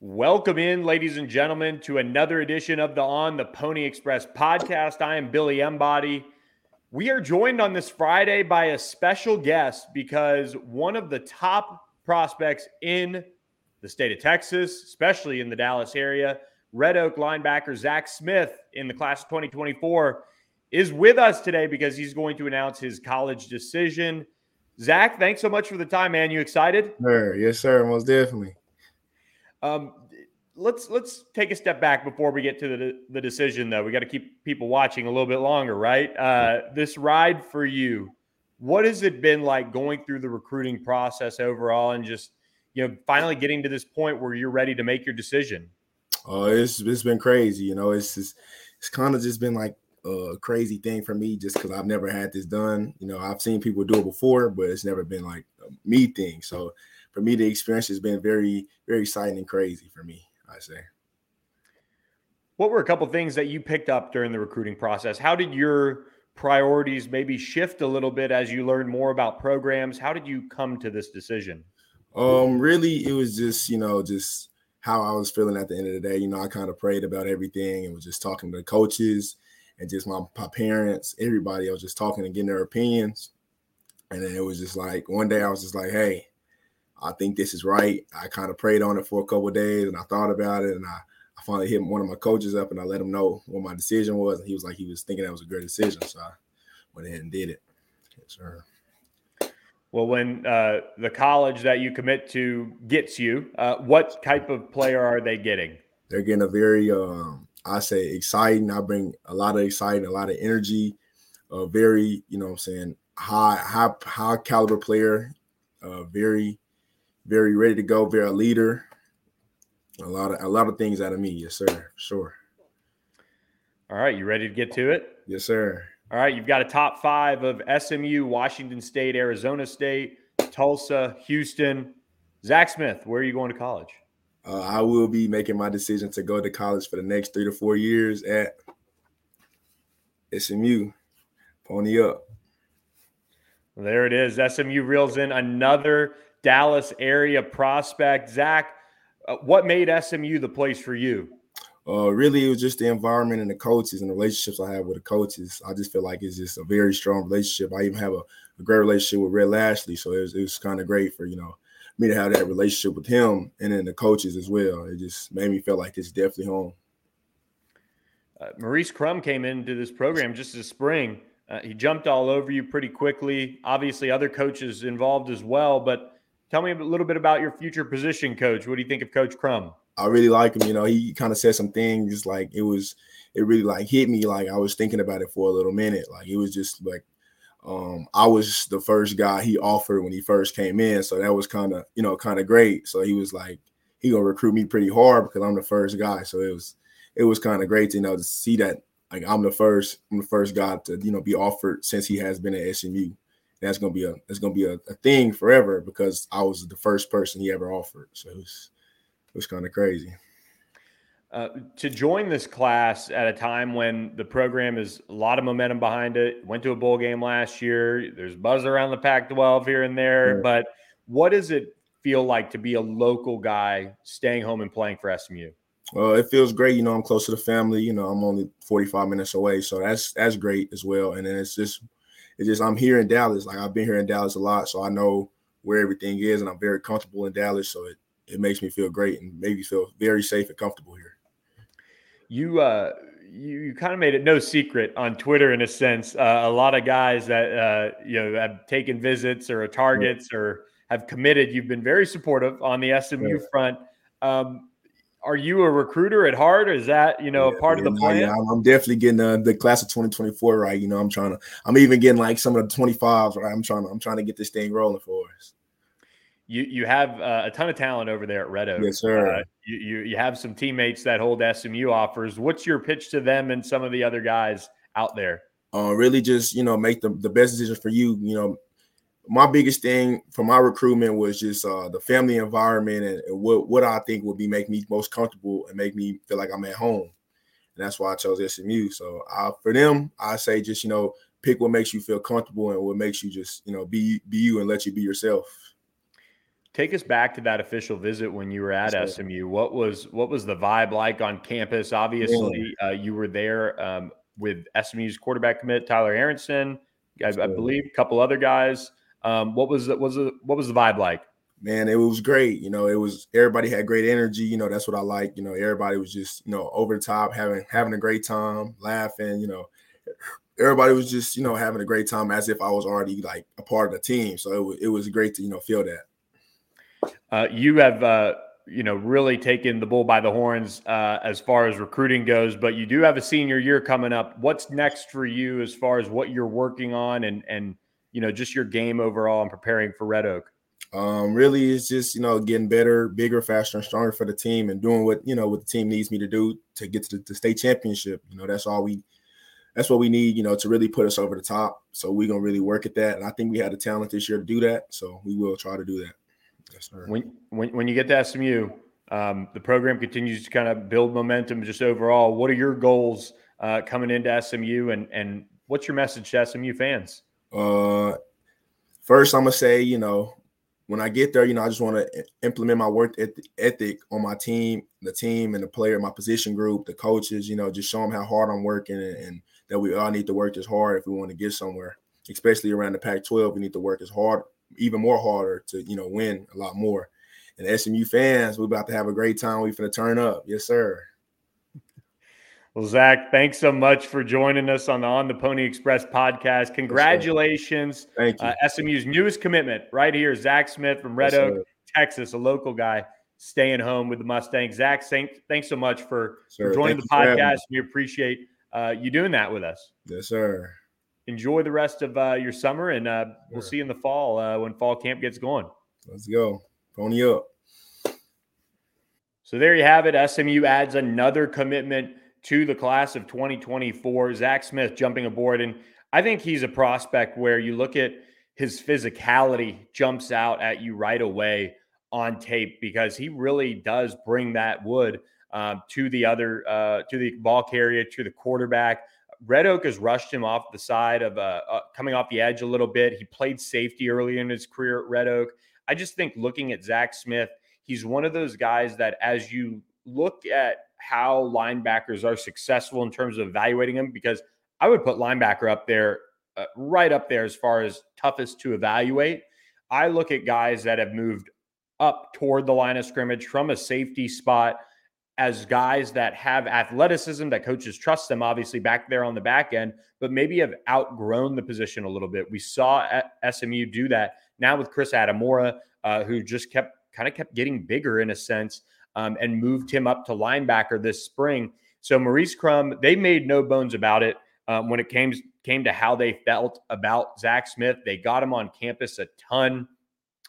Welcome in, ladies and gentlemen, to another edition of the On the Pony Express podcast. I am Billy Embody. We are joined on this Friday by a special guest because one of the top prospects in the state of Texas, especially in the Dallas area, Red Oak linebacker Zach Smith in the class of 2024 is with us today because he's going to announce his college decision. Zach, thanks so much for the time, man. You excited? Sir, yes, sir, most definitely. Um, let's let's take a step back before we get to the the decision, though. We got to keep people watching a little bit longer, right? Uh, this ride for you, what has it been like going through the recruiting process overall, and just you know finally getting to this point where you're ready to make your decision? Oh, uh, it's it's been crazy. You know, it's just, it's kind of just been like a crazy thing for me just because I've never had this done. You know, I've seen people do it before, but it's never been like a me thing. So for me, the experience has been very, very exciting and crazy for me, I say. What were a couple things that you picked up during the recruiting process? How did your priorities maybe shift a little bit as you learned more about programs? How did you come to this decision? Um, really, it was just, you know, just how I was feeling at the end of the day. You know, I kind of prayed about everything and was just talking to the coaches and just my, my parents, everybody. I was just talking and getting their opinions. And then it was just like one day I was just like, hey, I think this is right. I kind of prayed on it for a couple days and I thought about it and I, I finally hit one of my coaches up and I let him know what my decision was. And he was like, he was thinking that was a great decision. So I went ahead and did it. Yes, sir. Well, when uh, the college that you commit to gets you, uh, what type of player are they getting? They're getting a very um, I say exciting. I bring a lot of exciting, a lot of energy, a very, you know I'm saying, high, high, high caliber player, uh, very, very ready to go, very a leader. A lot of a lot of things out of me, yes, sir. Sure. All right, you ready to get to it? Yes, sir. All right, you've got a top five of SMU, Washington State, Arizona State, Tulsa, Houston. Zach Smith, where are you going to college? Uh, I will be making my decision to go to college for the next three to four years at SMU. Pony up. There it is. SMU reels in another Dallas area prospect. Zach, uh, what made SMU the place for you? Uh, really, it was just the environment and the coaches and the relationships I have with the coaches. I just feel like it's just a very strong relationship. I even have a, a great relationship with Rhett Lashlee, so it was, it was kind of great for you know me to have that relationship with him and then the coaches as well. It just made me feel like it's definitely home. Uh, Maurice Crum came into this program just this spring. Uh, he jumped all over you pretty quickly. Obviously, other coaches involved as well. But tell me a little bit about your future position coach. What do you think of Coach Crum? I really like him. You know, he kind of said some things like it was, it really like hit me. Like I was thinking about it for a little minute. Like it was just like um, I was the first guy he offered when he first came in, so that was kind of you know kind of great. So he was like he gonna recruit me pretty hard because I'm the first guy. So it was it was kind of great to you know to see that like I'm the first I'm the first guy to you know be offered since he has been at SMU. That's gonna be a that's gonna be a, a thing forever because I was the first person he ever offered. So it was it was kind of crazy. Uh, to join this class at a time when the program is a lot of momentum behind it, went to a bowl game last year. There's buzz around the Pac 12 here and there. But what does it feel like to be a local guy staying home and playing for SMU? Well, it feels great. You know, I'm close to the family. You know, I'm only 45 minutes away. So that's that's great as well. And then it's just it's just I'm here in Dallas. Like I've been here in Dallas a lot. So I know where everything is and I'm very comfortable in Dallas. So it, it makes me feel great and makes me feel very safe and comfortable here you uh you, you kind of made it no secret on Twitter in a sense. Uh, a lot of guys that uh, you know have taken visits or targets yeah. or have committed. You've been very supportive on the SMU yeah. front. Um, are you a recruiter at heart? Or is that you know yeah, part of the plan? Yeah, I'm, definitely getting the, the class of 2024 right. You know, I'm trying to. I'm even getting like some of the 25s. Right, I'm trying. To, I'm trying to get this thing rolling for us you you have uh, a ton of talent over there at Red Oak. Yes, sir. Uh, you, you, you have some teammates that hold SMU offers. What's your pitch to them and some of the other guys out there? Uh, really, just you know, make the, the best decision for you. You know, my biggest thing for my recruitment was just uh, the family environment and, and, what what I think would be make me most comfortable and make me feel like I'm at home. And that's why I chose SMU. So uh, for them, I say just you know pick what makes you feel comfortable and what makes you just you know be be you and let you be yourself. Take us back to that official visit when you were at yes, SMU. What was what was the vibe like on campus? Obviously, uh, you were there um, with SMU's quarterback commit Tyler Aronson, I, I believe, a couple other guys. Um, what was what was the, what was the vibe like? Man, it was great. You know, it was everybody had great energy. You know, that's what I like. You know, everybody was just you know over the top, having having a great time, laughing. You know, everybody was just you know having a great time as if I was already like a part of the team. So it was, it was great to you know feel that. Uh, you have, uh, you know, really taken the bull by the horns uh, as far as recruiting goes, but you do have a senior year coming up. What's next for you as far as what you're working on and and you know just your game overall and preparing for Red Oak? Um, really, it's just you know getting better, bigger, faster, and stronger for the team, and doing what you know what the team needs me to do to get to the, the state championship. You know, that's all we that's what we need, you know, to really put us over the top. So we're gonna really work at that. And I think we had the talent this year to do that. So we will try to do that. Yes, sir. When when, when you get to SMU, um, the program continues to kind of build momentum just overall. What are your goals uh, coming into SMU, and and what's your message to SMU fans? Uh, first, I'm gonna say, you know, when I get there, you know, I just want to implement my work ethic on my team, the team, and the player, my position group, the coaches. You know, just show them how hard I'm working, and, and that we all need to work as hard if we want to get somewhere. Especially around the Pac-12, we need to work as hard even more harder to you know win a lot more. And SMU fans, we're about to have a great time. We're to turn up, yes, sir. Well, Zach, thanks so much for joining us on the On the Pony Express podcast. Congratulations. Thank you. Uh, SMU's newest commitment right here, Zach Smith from Red yes, Oak, sir. Texas, a local guy staying home with the Mustangs. Zach, thank, thanks so much for, for joining the podcast. We appreciate uh, you doing that with us. Yes, sir enjoy the rest of uh, your summer, and uh, we'll see you in the fall uh, when fall camp gets going. Let's go. Pony up. So there you have it. SMU adds another commitment to the class of 2024. Zach Smith jumping aboard. And I think he's a prospect where you look at his physicality jumps out at you right away on tape because he really does bring that wood um, to the other, uh, to the ball carrier, to the quarterback. Red Oak has rushed him off the side of uh, uh, coming off the edge a little bit. He played safety early in his career at Red Oak. I just think looking at Zach Smith, he's one of those guys that as you look at how linebackers are successful in terms of evaluating them, because I would put linebacker up there, uh, right up there as far as toughest to evaluate. I look at guys that have moved up toward the line of scrimmage from a safety spot as guys that have athleticism that coaches trust them obviously back there on the back end but maybe have outgrown the position a little bit we saw at smu do that now with chris adamora uh, who just kept kind of kept getting bigger in a sense um, and moved him up to linebacker this spring so maurice crum they made no bones about it um, when it came came to how they felt about zach smith they got him on campus a ton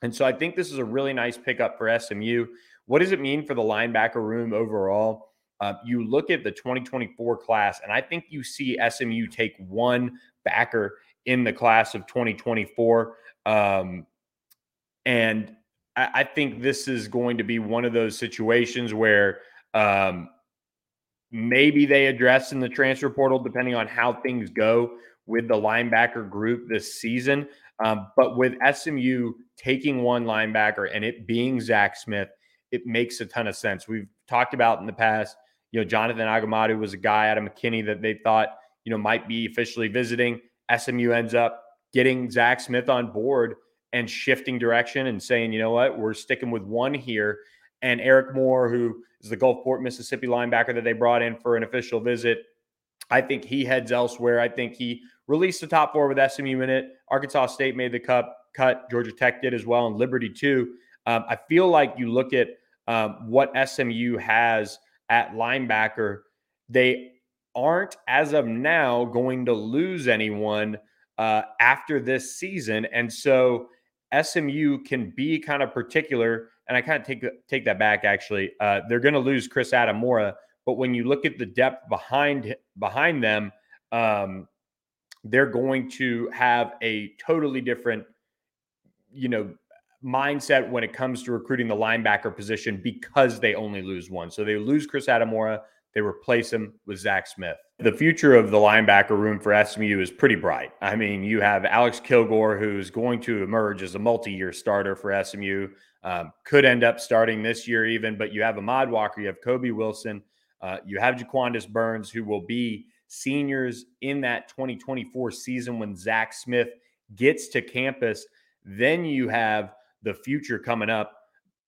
and so i think this is a really nice pickup for smu what does it mean for the linebacker room overall? Uh, you look at the 2024 class, and I think you see SMU take one backer in the class of 2024. Um, and I, I, think this is going to be one of those situations where um, maybe they address in the transfer portal, depending on how things go with the linebacker group this season. Um, but with SMU taking one linebacker and it being Zach Smith, it makes a ton of sense. We've talked about in the past, you know, Jonathan Agamadu was a guy out of McKinney that they thought, you know, might be officially visiting. SMU ends up getting Zach Smith on board and shifting direction and saying, you know what, we're sticking with one here. And Eric Moore, who is the Gulfport, Mississippi linebacker that they brought in for an official visit, I think he heads elsewhere. I think he released the top four with SMU in it. Arkansas State made the cut, cut. Georgia Tech did as well, and Liberty too. Um, I feel like you look at um, what SMU has at linebacker, they aren't, as of now, going to lose anyone uh, after this season. And so SMU can be kind of particular. And I kind of take, take that back, actually. Uh, they're going to lose Chris Adamora. But when you look at the depth behind behind them, um, they're going to have a totally different, you know, mindset when it comes to recruiting the linebacker position because they only lose one. So they lose Chris Adamora. They replace him with Zach Smith. The future of the linebacker room for SMU is pretty bright. I mean, you have Alex Kilgore, who's going to emerge as a multi year starter for SMU. Um, could end up starting this year, even, but you have Ahmad Walker, you have Kobe Wilson, uh, you have Jaquandis Burns, who will be seniors in that 2024 season when Zach Smith gets to campus. Then you have the future coming up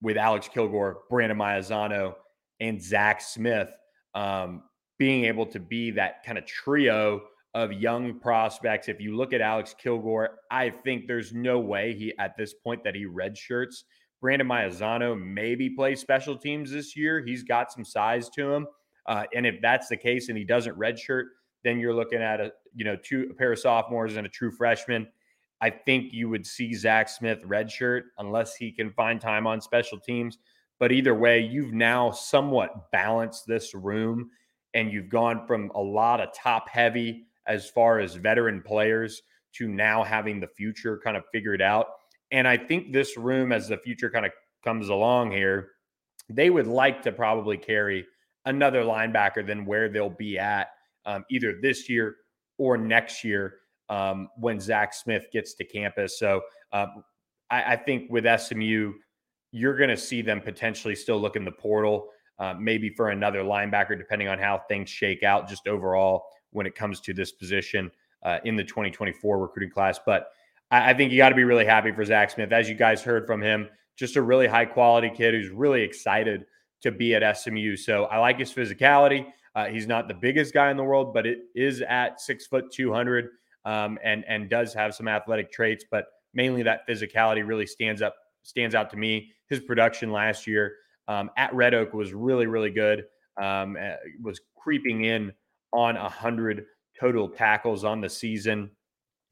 with Alex Kilgore, Brandon Maizano, and Zach Smith um, being able to be that kind of trio of young prospects. If you look at Alex Kilgore, I think there's no way he at this point that he redshirts. Brandon Maizano maybe plays special teams this year. He's got some size to him. Uh, and if that's the case and he doesn't redshirt, then you're looking at a you know two a pair of sophomores and a true freshman. I think you would see Zach Smith redshirt unless he can find time on special teams. But either way, you've now somewhat balanced this room and you've gone from a lot of top heavy as far as veteran players to now having the future kind of figured out. And I think this room, as the future kind of comes along here, they would like to probably carry another linebacker than where they'll be at um, either this year or next year um, when Zach Smith gets to campus. So um, I, I, think with SMU, you're going to see them potentially still look in the portal, uh, maybe for another linebacker, depending on how things shake out just overall when it comes to this position uh, in the 2024 recruiting class. But I, I think you got to be really happy for Zach Smith. As you guys heard from him, just a really high quality kid who's really excited to be at SMU. So I like his physicality. Uh, he's not the biggest guy in the world, but it is at six foot 200 um, and and does have some athletic traits, but mainly that physicality really stands up stands out to me. His production last year um, at Red Oak was really really good. Um, eh, was creeping in on hundred total tackles on the season.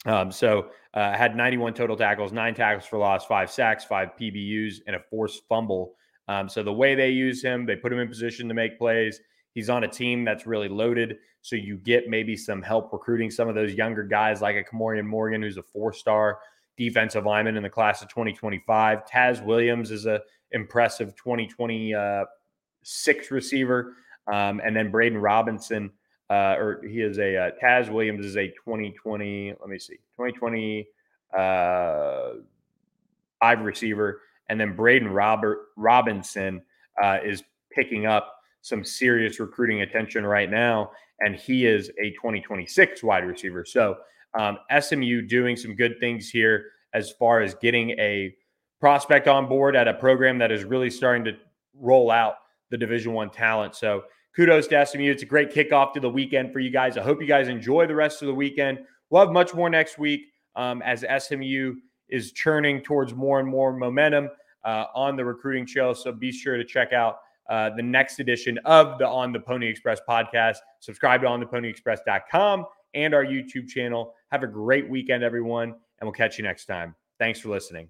Um, so uh, had 91 total tackles, nine tackles for loss, five sacks, five PBUs, and a forced fumble. Um, so the way they use him, they put him in position to make plays. He's on a team that's really loaded. So you get maybe some help recruiting some of those younger guys like a Kamorian Morgan, who's a four star defensive lineman in the class of 2025. Taz Williams is a impressive 2026 receiver. Um, and then Braden Robinson, uh, or he is a uh, Taz Williams is a 2020, let me see, 2020 uh, five receiver. And then Braden Robert Robinson uh, is picking up some serious recruiting attention right now, and he is a 2026 wide receiver. So um, SMU doing some good things here as far as getting a prospect on board at a program that is really starting to roll out the Division One talent. So kudos to SMU. It's a great kickoff to the weekend for you guys. I hope you guys enjoy the rest of the weekend. We'll have much more next week um, as SMU is churning towards more and more momentum uh, on the recruiting trail. So be sure to check out uh, the next edition of the On the Pony Express podcast. Subscribe to ontheponyexpress.com and our YouTube channel. Have a great weekend, everyone, and we'll catch you next time. Thanks for listening.